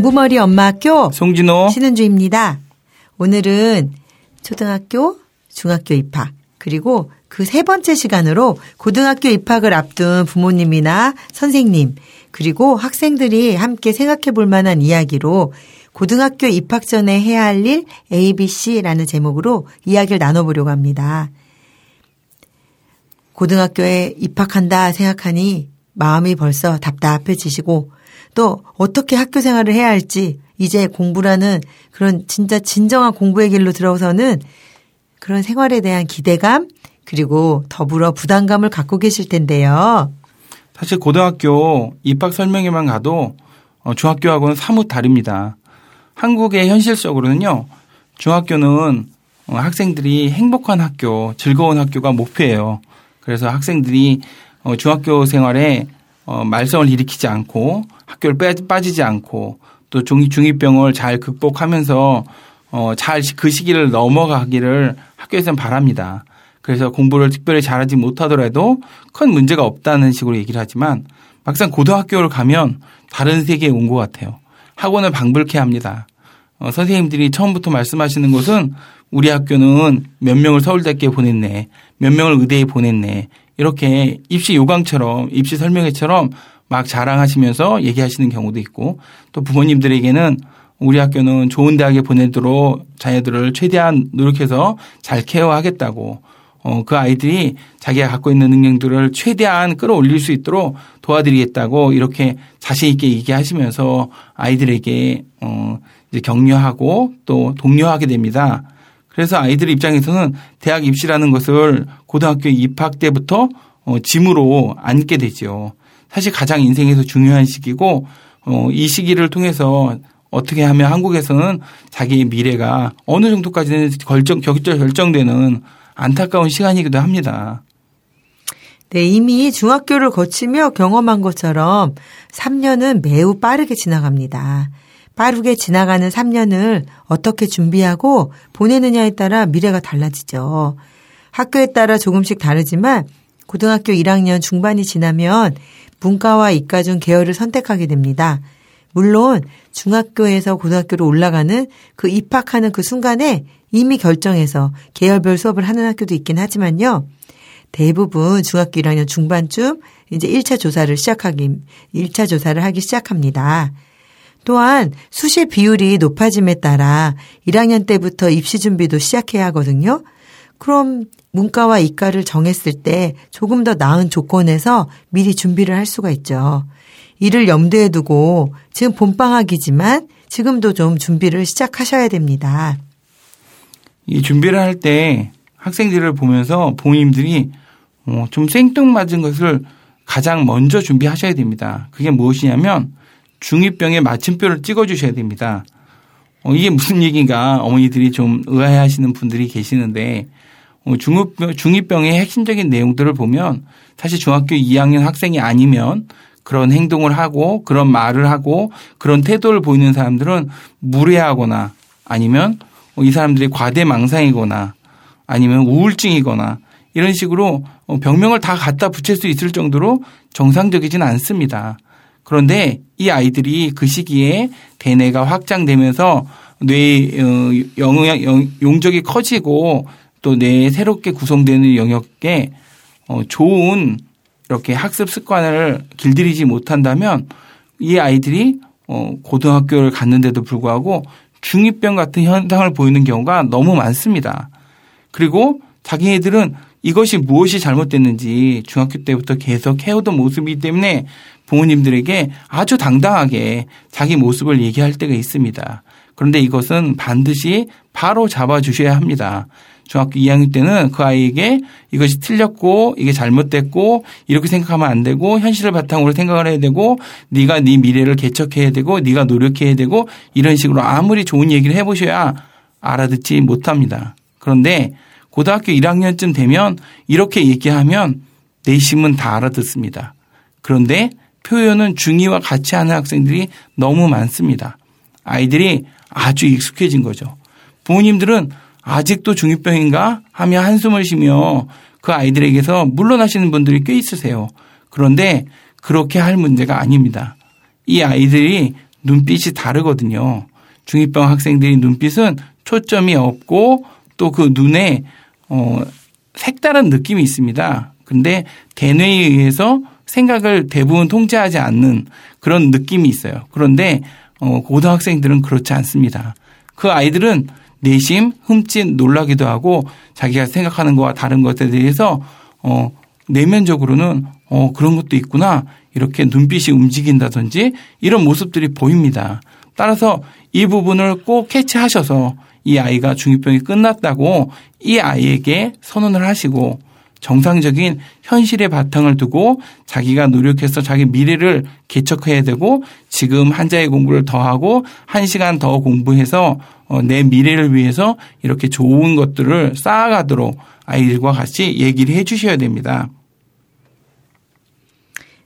공부머리 엄마 학교 송진호 신은주입니다. 오늘은 초등학교, 중학교 입학 그리고 그 세 번째 시간으로 고등학교 입학을 앞둔 부모님이나 선생님 그리고 학생들이 함께 생각해 볼 만한 이야기로 고등학교 입학 전에 해야 할 일 ABC라는 제목으로 이야기를 나눠보려고 합니다. 고등학교에 입학한다 생각하니 마음이 벌써 답답해지시고 또 어떻게 학교 생활을 해야 할지 이제 공부라는 그런 진짜 진정한 공부의 길로 들어서는 그런 생활에 대한 기대감 그리고 더불어 부담감을 갖고 계실 텐데요. 사실 고등학교 입학 설명회만 가도 어, 중학교하고는 사뭇 다릅니다. 한국의 현실적으로는요. 중학교는 어, 학생들이 행복한 학교, 즐거운 학교가 목표예요. 그래서 학생들이 어, 중학교 생활에 말썽을 일으키지 않고 학교를 빠지지 않고 또 중2병을 잘 극복하면서 잘그 시기를 넘어가기를 학교에서는 바랍니다. 그래서 공부를 특별히 잘하지 못하더라도 큰 문제가 없다는 식으로 얘기를 하지만 막상 고등학교를 가면 다른 세계에 온 것 같아요. 학원을 방불케 합니다. 어, 선생님들이 처음부터 말씀하시는 것은 우리 학교는 몇 명을 서울대학교에 보냈네. 몇 명을 의대에 보냈네. 이렇게 입시 요강처럼 입시 설명회처럼 막 자랑하시면서 얘기하시는 경우도 있고 또 부모님들에게는 우리 학교는 좋은 대학에 보내도록 자녀들을 최대한 노력해서 잘 케어하겠다고 어, 그 아이들이 자기가 갖고 있는 능력들을 최대한 끌어올릴 수 있도록 도와드리겠다고 이렇게 자신 있게 얘기하시면서 아이들에게 어, 이제 격려하고 또 독려하게 됩니다. 그래서 아이들 입장에서는 대학 입시라는 것을 고등학교 입학 때부터 어, 짐으로 안게 되죠. 사실 가장 인생에서 중요한 시기고 어, 이 시기를 통해서 어떻게 하면 한국에서는 자기의 미래가 어느 정도까지는 결정, 결정되는 안타까운 시간이기도 합니다. 네, 이미 중학교를 거치며 경험한 것처럼 3년은 매우 빠르게 지나갑니다. 빠르게 지나가는 3년을 어떻게 준비하고 보내느냐에 따라 미래가 달라지죠. 학교에 따라 조금씩 다르지만 고등학교 1학년 중반이 지나면 문과와 이과 중 계열을 선택하게 됩니다. 물론 중학교에서 고등학교로 올라가는 그 입학하는 그 순간에 이미 결정해서 계열별 수업을 하는 학교도 있긴 하지만요. 대부분 중학교 1학년 중반쯤 이제 1차 조사를 시작하기, 1차 조사를 하기 시작합니다. 또한 수시 비율이 높아짐에 따라 1학년 때부터 입시 준비도 시작해야 하거든요. 그럼 문과와 이과를 정했을 때 조금 더 나은 조건에서 미리 준비를 할 수가 있죠. 이를 염두에 두고 지금 봄방학이지만 지금도 좀 준비를 시작하셔야 됩니다. 이 준비를 할 때 학생들을 보면서 부모님들이 어, 좀 생뚱맞은 것을 가장 먼저 준비하셔야 됩니다. 그게 무엇이냐면 중2병의 마침표를 찍어주셔야 됩니다. 어, 이게 무슨 얘기인가 어머니들이 좀 의아해 하시는 분들이 계시는데 어, 중2병, 중2병의 핵심적인 내용들을 보면 사실 중학교 2학년 학생이 아니면 그런 행동을 하고 그런 말을 하고 그런 태도를 보이는 사람들은 무례하거나 아니면 이 사람들이 과대망상이거나 아니면 우울증이거나 이런 식으로 병명을 다 갖다 붙일 수 있을 정도로 정상적이지는 않습니다. 그런데 이 아이들이 그 시기에 대뇌가 확장되면서 뇌 어, 영역 용적이 커지고 또 뇌에 새롭게 구성되는 영역에 어, 좋은 이렇게 학습 습관을 길들이지 못한다면 이 아이들이 어, 고등학교를 갔는데도 불구하고 중2병 같은 현상을 보이는 경우가 너무 많습니다. 그리고 자기네들은 이것이 무엇이 잘못됐는지 중학교 때부터 계속 해오던 모습이기 때문에 부모님들에게 아주 당당하게 자기 모습을 얘기할 때가 있습니다. 그런데 이것은 반드시 바로 잡아주셔야 합니다. 중학교 2학년 때는 그 아이에게 이것이 틀렸고 이게 잘못됐고 이렇게 생각하면 안 되고 현실을 바탕으로 생각을 해야 되고 네가 네 미래를 개척해야 되고 네가 노력해야 되고 이런 식으로 아무리 좋은 얘기를 해보셔야 알아듣지 못합니다. 그런데 고등학교 1학년쯤 되면 이렇게 얘기하면 내심은 다 알아듣습니다. 그런데 표현은 중2와 같이 하는 학생들이 너무 많습니다. 아이들이 아주 익숙해진 거죠. 부모님들은 아직도 중2병인가 하며 한숨을 쉬며 그 아이들에게서 물러나시는 분들이 꽤 있으세요. 그런데 그렇게 할 문제가 아닙니다. 이 아이들이 눈빛이 다르거든요. 중이병 학생들이 눈빛은 초점이 없고 또 그 눈에 어 색다른 느낌이 있습니다. 근데 대뇌에 의해서 생각을 대부분 통제하지 않는 그런 느낌이 있어요. 그런데 어 고등학생들은 그렇지 않습니다. 그 아이들은 내심 흠칫 놀라기도 하고 자기가 생각하는 것과 다른 것에 대해서 어 내면적으로는 어 그런 것도 있구나 이렇게 눈빛이 움직인다든지 이런 모습들이 보입니다. 따라서 이 부분을 꼭 캐치하셔서 이 아이가 중이병이 끝났다고 이 아이에게 선언을 하시고 정상적인 현실의 바탕을 두고 자기가 노력해서 자기 미래를 개척해야 되고 지금 한자의 공부를 더 하고 한 시간 더 공부해서 어, 내 미래를 위해서 이렇게 좋은 것들을 쌓아가도록 아이들과 같이 얘기를 해 주셔야 됩니다.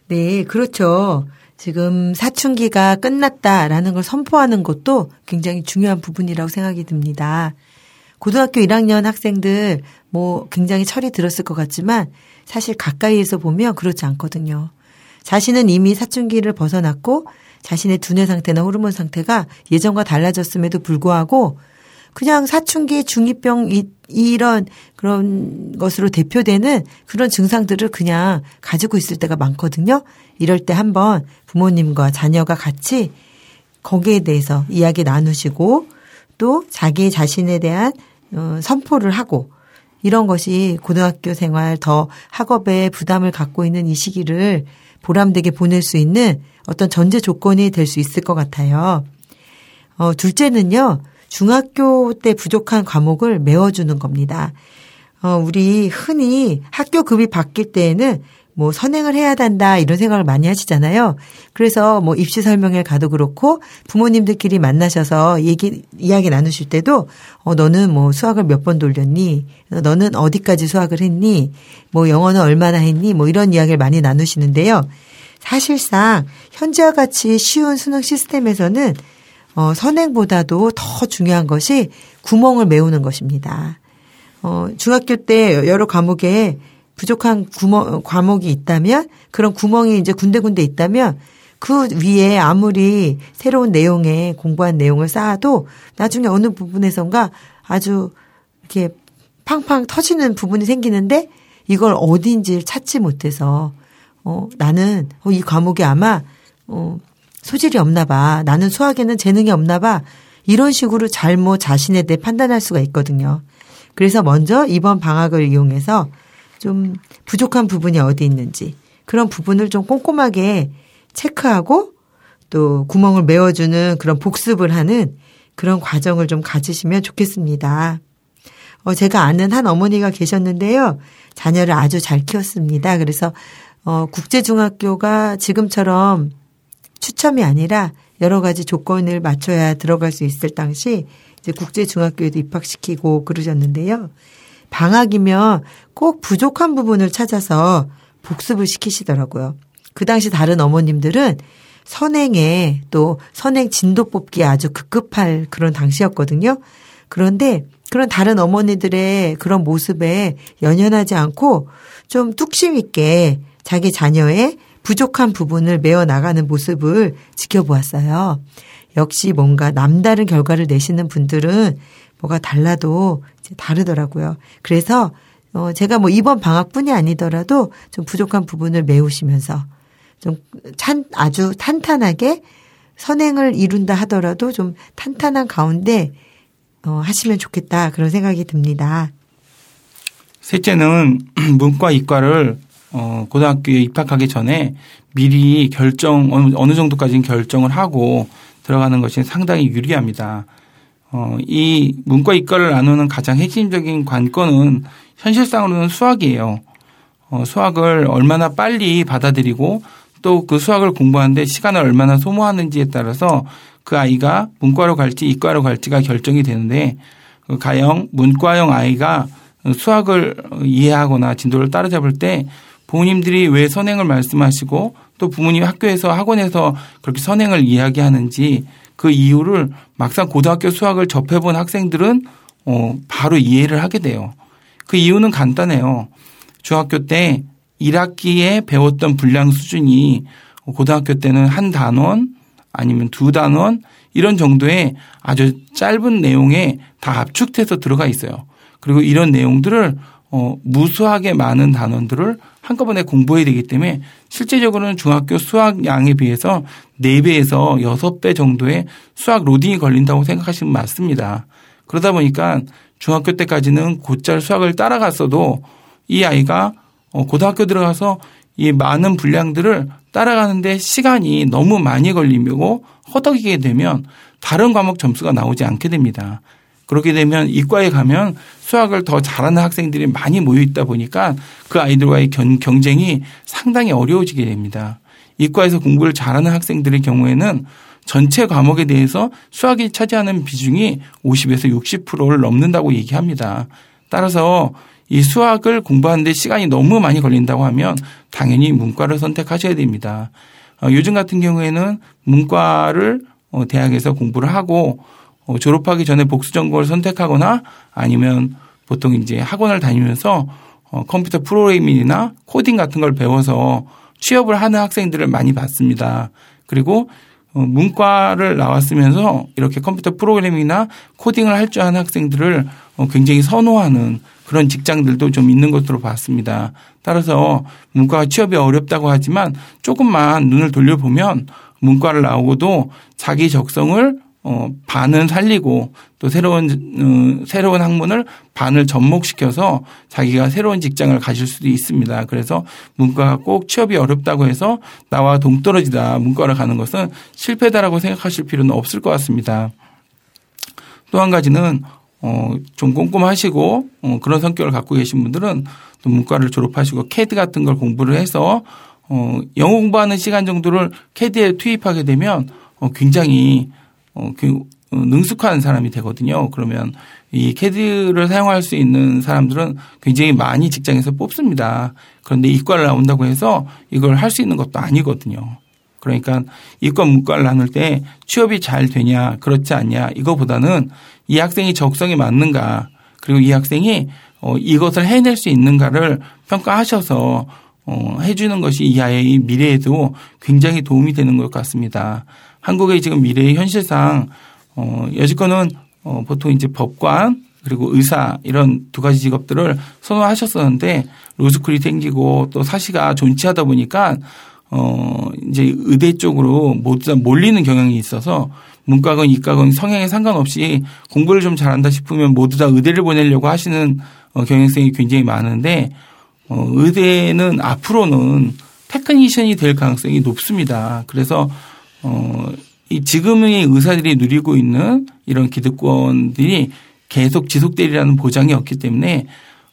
네, 그렇죠. 지금 사춘기가 끝났다라는 걸 선포하는 것도 굉장히 중요한 부분이라고 생각이 듭니다. 고등학교 1학년 학생들 뭐 굉장히 철이 들었을 것 같지만 사실 가까이에서 보면 그렇지 않거든요. 자신은 이미 사춘기를 벗어났고 자신의 두뇌 상태나 호르몬 상태가 예전과 달라졌음에도 불구하고 그냥 사춘기 중이병 이런 그런 것으로 대표되는 그런 증상들을 그냥 가지고 있을 때가 많거든요. 이럴 때 한번 부모님과 자녀가 같이 거기에 대해서 이야기 나누시고 또 자기 자신에 대한 어, 선포를 하고 이런 것이 고등학교 생활 더 학업에 부담을 갖고 있는 이 시기를 보람되게 보낼 수 있는 어떤 전제 조건이 될 수 있을 것 같아요. 어, 둘째는요, 중학교 때 부족한 과목을 메워주는 겁니다. 어, 우리 흔히 학교 급이 바뀔 때에는 뭐 선행을 해야 된다 이런 생각을 많이 하시잖아요. 그래서 뭐 입시 설명회 가도 그렇고 부모님들끼리 만나셔서 얘기 이야기 나누실 때도 어 너는 뭐 수학을 몇 번 돌렸니? 너는 어디까지 수학을 했니? 뭐 영어는 얼마나 했니? 뭐 이런 이야기를 많이 나누시는데요. 사실상 현재와 같이 쉬운 수능 시스템에서는 어, 선행보다도 더 중요한 것이 구멍을 메우는 것입니다. 어, 중학교 때 여러 과목에 부족한 구멍, 과목이 있다면 그런 구멍이 이제 군데군데 있다면 그 위에 아무리 새로운 내용에 공부한 내용을 쌓아도 나중에 어느 부분에선가 아주 이렇게 팡팡 터지는 부분이 생기는데 이걸 어딘지 찾지 못해서 어, 나는 어, 이 과목이 아마 어, 소질이 없나 봐. 나는 수학에는 재능이 없나 봐. 이런 식으로 잘못 자신에 대해 판단할 수가 있거든요. 그래서 먼저 이번 방학을 이용해서 좀 부족한 부분이 어디 있는지 그런 부분을 좀 꼼꼼하게 체크하고 또 구멍을 메워주는 그런 복습을 하는 그런 과정을 좀 가지시면 좋겠습니다. 어, 제가 아는 한 어머니가 계셨는데요. 자녀를 아주 잘 키웠습니다. 그래서 어, 국제중학교가 지금처럼 추첨이 아니라 여러 가지 조건을 맞춰야 들어갈 수 있을 당시 이제 국제중학교에도 입학시키고 그러셨는데요. 방학이면 꼭 부족한 부분을 찾아서 복습을 시키시더라고요. 그 당시 다른 어머님들은 선행에 또 선행 진도 뽑기 아주 급급할 그런 당시였거든요. 그런데 그런 다른 어머니들의 그런 모습에 연연하지 않고 좀 뚝심 있게 자기 자녀의 부족한 부분을 메어 나가는 모습을 지켜보았어요. 역시 뭔가 남다른 결과를 내시는 분들은 뭐가 달라도 다르더라고요. 그래서 어 제가 뭐 이번 방학뿐이 아니더라도 좀 부족한 부분을 메우시면서 좀 찬, 아주 탄탄하게 선행을 이룬다 하더라도 좀 탄탄한 가운데 어 하시면 좋겠다 그런 생각이 듭니다. 셋째는 문과 이과를 어 고등학교에 입학하기 전에 미리 결정 어느 정도까지는 결정을 하고 들어가는 것이 상당히 유리합니다. 어, 이 문과 이과를 나누는 가장 핵심적인 관건은 현실상으로는 수학이에요. 어, 수학을 얼마나 빨리 받아들이고 또 그 수학을 공부하는데 시간을 얼마나 소모하는지에 따라서 그 아이가 문과로 갈지 이과로 갈지가 결정이 되는데 그 가령 문과형 아이가 수학을 이해하거나 진도를 따라잡을 때 부모님들이 왜 선행을 말씀하시고 또 부모님이 학교에서 학원에서 그렇게 선행을 이야기하는지 그 이유를 막상 고등학교 수학을 접해본 학생들은 어, 바로 이해를 하게 돼요. 그 이유는 간단해요. 중학교 때 1학기에 배웠던 분량 수준이 고등학교 때는 한 단원 아니면 두 단원 이런 정도의 아주 짧은 내용에 다 압축돼서 들어가 있어요. 그리고 이런 내용들을 어, 무수하게 많은 단원들을 한꺼번에 공부해야 되기 때문에 실제적으로는 중학교 수학 양에 비해서 4배에서 6배 정도의 수학 로딩이 걸린다고 생각하시면 맞습니다. 그러다 보니까 중학교 때까지는 곧잘 수학을 따라갔어도 이 아이가 어, 고등학교 들어가서 이 많은 분량들을 따라가는데 시간이 너무 많이 걸리고 허덕이게 되면 다른 과목 점수가 나오지 않게 됩니다. 그렇게 되면 이과에 가면 수학을 더 잘하는 학생들이 많이 모여 있다 보니까 그 아이들과의 경쟁이 상당히 어려워지게 됩니다. 이과에서 공부를 잘하는 학생들의 경우에는 전체 과목에 대해서 수학이 차지하는 비중이 50에서 60%를 넘는다고 얘기합니다. 따라서 이 수학을 공부하는데 시간이 너무 많이 걸린다고 하면 당연히 문과를 선택하셔야 됩니다. 어, 요즘 같은 경우에는 문과를 어, 대학에서 공부를 하고 어, 졸업하기 전에 복수 전공을 선택하거나 아니면 보통 이제 학원을 다니면서 컴퓨터 프로그래밍이나 코딩 같은 걸 배워서 취업을 하는 학생들을 많이 봤습니다. 그리고 문과를 나왔으면서 이렇게 컴퓨터 프로그래밍이나 코딩을 할 줄 아는 학생들을 굉장히 선호하는 그런 직장들도 좀 있는 것으로 봤습니다. 따라서 문과가 취업이 어렵다고 하지만 조금만 눈을 돌려보면 문과를 나오고도 자기 적성을 어, 반은 살리고 또 새로운, 어, 새로운 학문을 반을 접목시켜서 자기가 새로운 직장을 가질 수도 있습니다. 그래서 문과가 꼭 취업이 어렵다고 해서 나와 동떨어지다 문과를 가는 것은 실패다라고 생각하실 필요는 없을 것 같습니다. 또 한 가지는 어, 좀 꼼꼼하시고 어, 그런 성격을 갖고 계신 분들은 또 문과를 졸업하시고 캐드 같은 걸 공부를 해서 어, 영어 공부하는 시간 정도를 캐드에 투입하게 되면 어, 굉장히 어, 그 어, 능숙한 사람이 되거든요. 그러면 이 캐드를 사용할 수 있는 사람들은 굉장히 많이 직장에서 뽑습니다. 그런데 이과를 나온다고 해서 이걸 할 수 있는 것도 아니거든요. 그러니까 이과 문과를 나눌 때 취업이 잘 되냐 그렇지 않냐 이거보다는 이 학생이 적성이 맞는가 그리고 이 학생이 어 이것을 해낼 수 있는가를 평가하셔서 어 해주는 것이 이 아이의 미래에도 굉장히 도움이 되는 것 같습니다. 한국의 지금 미래의 현실상 어 여지껏은 어 보통 이제 법관 그리고 의사 이런 두 가지 직업들을 선호하셨었는데 로스쿨이 생기고 또 사시가 존치하다 보니까 어, 이제 의대 쪽으로 모두 다 몰리는 경향이 있어서 문과건 이과건 성향에 상관없이 공부를 좀 잘한다 싶으면 모두 다 의대를 보내려고 하시는 어, 경향성이 굉장히 많은데 어, 의대는 앞으로는 테크니션이 될 가능성이 높습니다. 그래서 어, 이 지금의 의사들이 누리고 있는 이런 기득권들이 계속 지속되리라는 보장이 없기 때문에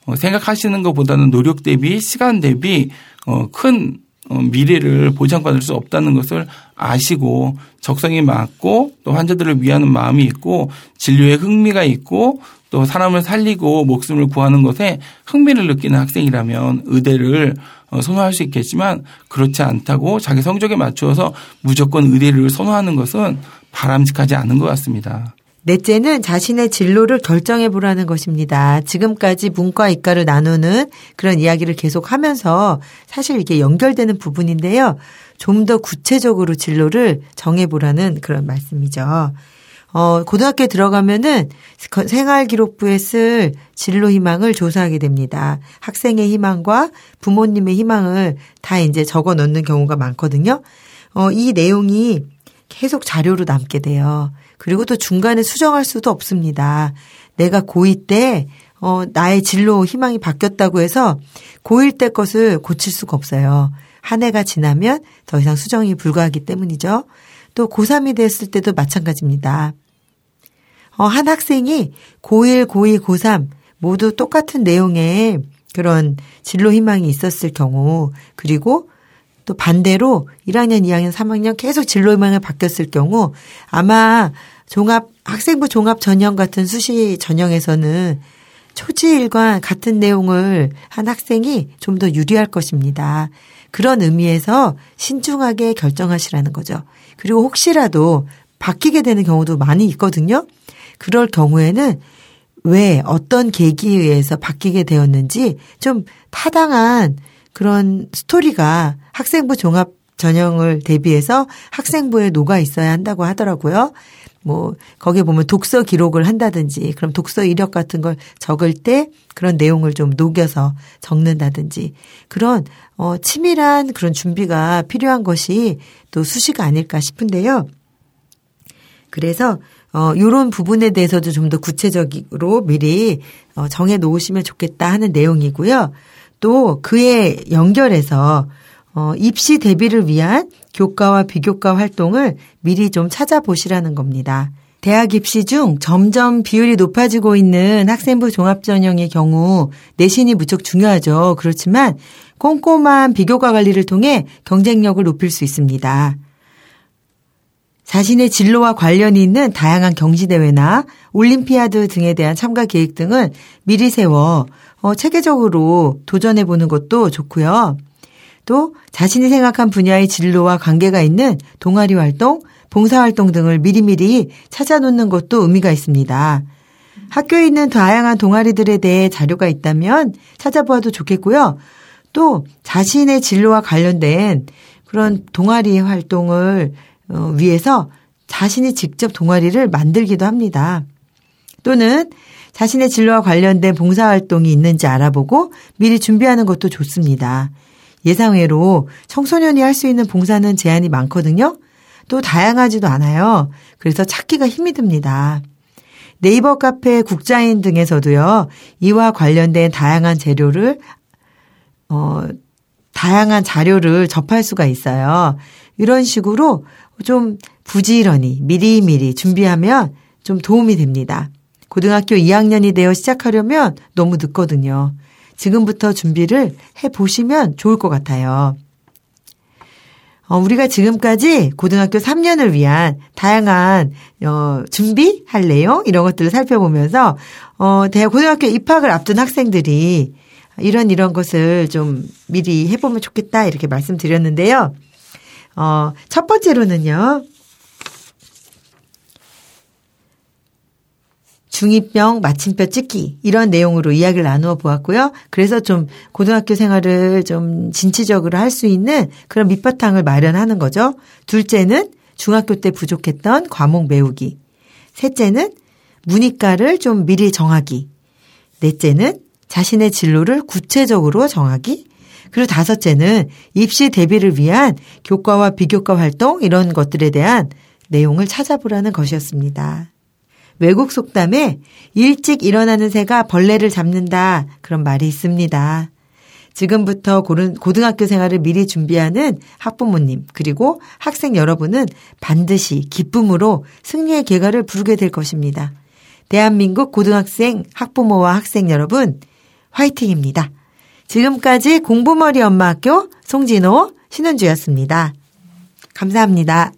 어, 생각하시는 것보다는 노력 대비 시간 대비 어, 큰 어, 미래를 보장받을 수 없다는 것을 아시고 적성이 맞고 또 환자들을 위하는 마음이 있고 진료에 흥미가 있고 또 사람을 살리고 목숨을 구하는 것에 흥미를 느끼는 학생이라면 의대를 어, 선호할 수 있겠지만 그렇지 않다고 자기 성적에 맞추어서 무조건 의대를 선호하는 것은 바람직하지 않은 것 같습니다. 넷째는 자신의 진로를 결정해 보라는 것입니다. 지금까지 문과 이과를 나누는 그런 이야기를 계속 하면서 사실 이게 연결되는 부분인데요. 좀 더 구체적으로 진로를 정해 보라는 그런 말씀이죠. 어, 고등학교에 들어가면은 생활기록부에 쓸 진로 희망을 조사하게 됩니다. 학생의 희망과 부모님의 희망을 다 이제 적어 놓는 경우가 많거든요. 어, 이 내용이 계속 자료로 남게 돼요. 그리고 또 중간에 수정할 수도 없습니다. 내가 고2 때, 어, 나의 진로 희망이 바뀌었다고 해서 고1 때 것을 고칠 수가 없어요. 한 해가 지나면 더 이상 수정이 불가하기 때문이죠. 또 고3이 됐을 때도 마찬가지입니다. 어, 한 학생이 고1, 고2, 고3 모두 똑같은 내용의 그런 진로 희망이 있었을 경우, 그리고 또 반대로 1학년, 2학년, 3학년 계속 진로 희망이 바뀌었을 경우 아마 종합 학생부 종합 전형 같은 수시 전형에서는 초지일과 같은 내용을 한 학생이 좀 더 유리할 것입니다. 그런 의미에서 신중하게 결정하시라는 거죠. 그리고 혹시라도 바뀌게 되는 경우도 많이 있거든요. 그럴 경우에는 왜 어떤 계기에 의해서 바뀌게 되었는지 좀 타당한 그런 스토리가 학생부 종합 전형을 대비해서 학생부에 녹아 있어야 한다고 하더라고요. 뭐 거기에 보면 독서 기록을 한다든지 그럼 독서 이력 같은 걸 적을 때 그런 내용을 좀 녹여서 적는다든지 그런 어 치밀한 그런 준비가 필요한 것이 또 수시가 아닐까 싶은데요. 그래서 어 요런 부분에 대해서도 좀 더 구체적으로 미리 어 정해 놓으시면 좋겠다 하는 내용이고요. 또 그에 연결해서 어 입시 대비를 위한 교과와 비교과 활동을 미리 좀 찾아보시라는 겁니다. 대학 입시 중 점점 비율이 높아지고 있는 학생부 종합전형의 경우 내신이 무척 중요하죠. 그렇지만 꼼꼼한 비교과 관리를 통해 경쟁력을 높일 수 있습니다. 자신의 진로와 관련이 있는 다양한 경시대회나 올림피아드 등에 대한 참가 계획 등을 미리 세워 어, 체계적으로 도전해 보는 것도 좋고요. 또 자신이 생각한 분야의 진로와 관계가 있는 동아리 활동, 봉사활동 등을 미리미리 찾아놓는 것도 의미가 있습니다. 학교에 있는 다양한 동아리들에 대해 자료가 있다면 찾아보아도 좋겠고요. 또 자신의 진로와 관련된 그런 동아리 활동을 어, 위해서 자신이 직접 동아리를 만들기도 합니다. 또는 자신의 진로와 관련된 봉사활동이 있는지 알아보고 미리 준비하는 것도 좋습니다. 예상외로 청소년이 할 수 있는 봉사는 제한이 많거든요. 또 다양하지도 않아요. 그래서 찾기가 힘이 듭니다. 네이버 카페 국자인 등에서도요. 이와 관련된 다양한 재료를 어 다양한 자료를 접할 수가 있어요. 이런 식으로 좀 부지런히 미리미리 준비하면 좀 도움이 됩니다. 고등학교 2학년이 되어 시작하려면 너무 늦거든요. 지금부터 준비를 해 보시면 좋을 것 같아요. 어, 우리가 지금까지 고등학교 3년을 위한 다양한 어, 준비할 내용 이런 것들을 살펴보면서 어, 대학 고등학교 입학을 앞둔 학생들이 이런 이런 것을 좀 미리 해보면 좋겠다 이렇게 말씀드렸는데요. 어, 첫 번째로는요. 중이병 마침표 찍기 이런 내용으로 이야기를 나누어 보았고요. 그래서 좀 고등학교 생활을 좀 진취적으로 할 수 있는 그런 밑바탕을 마련하는 거죠. 둘째는 중학교 때 부족했던 과목 외우기. 셋째는 문이과를 좀 미리 정하기. 넷째는 자신의 진로를 구체적으로 정하기. 그리고 다섯째는 입시 대비를 위한 교과와 비교과 활동 이런 것들에 대한 내용을 찾아보라는 것이었습니다. 외국 속담에 일찍 일어나는 새가 벌레를 잡는다 그런 말이 있습니다. 지금부터 고등학교 생활을 미리 준비하는 학부모님 그리고 학생 여러분은 반드시 기쁨으로 승리의 개가를 부르게 될 것입니다. 대한민국 고등학생 학부모와 학생 여러분 화이팅입니다. 지금까지 공부머리 엄마학교 송진호 신은주였습니다. 감사합니다.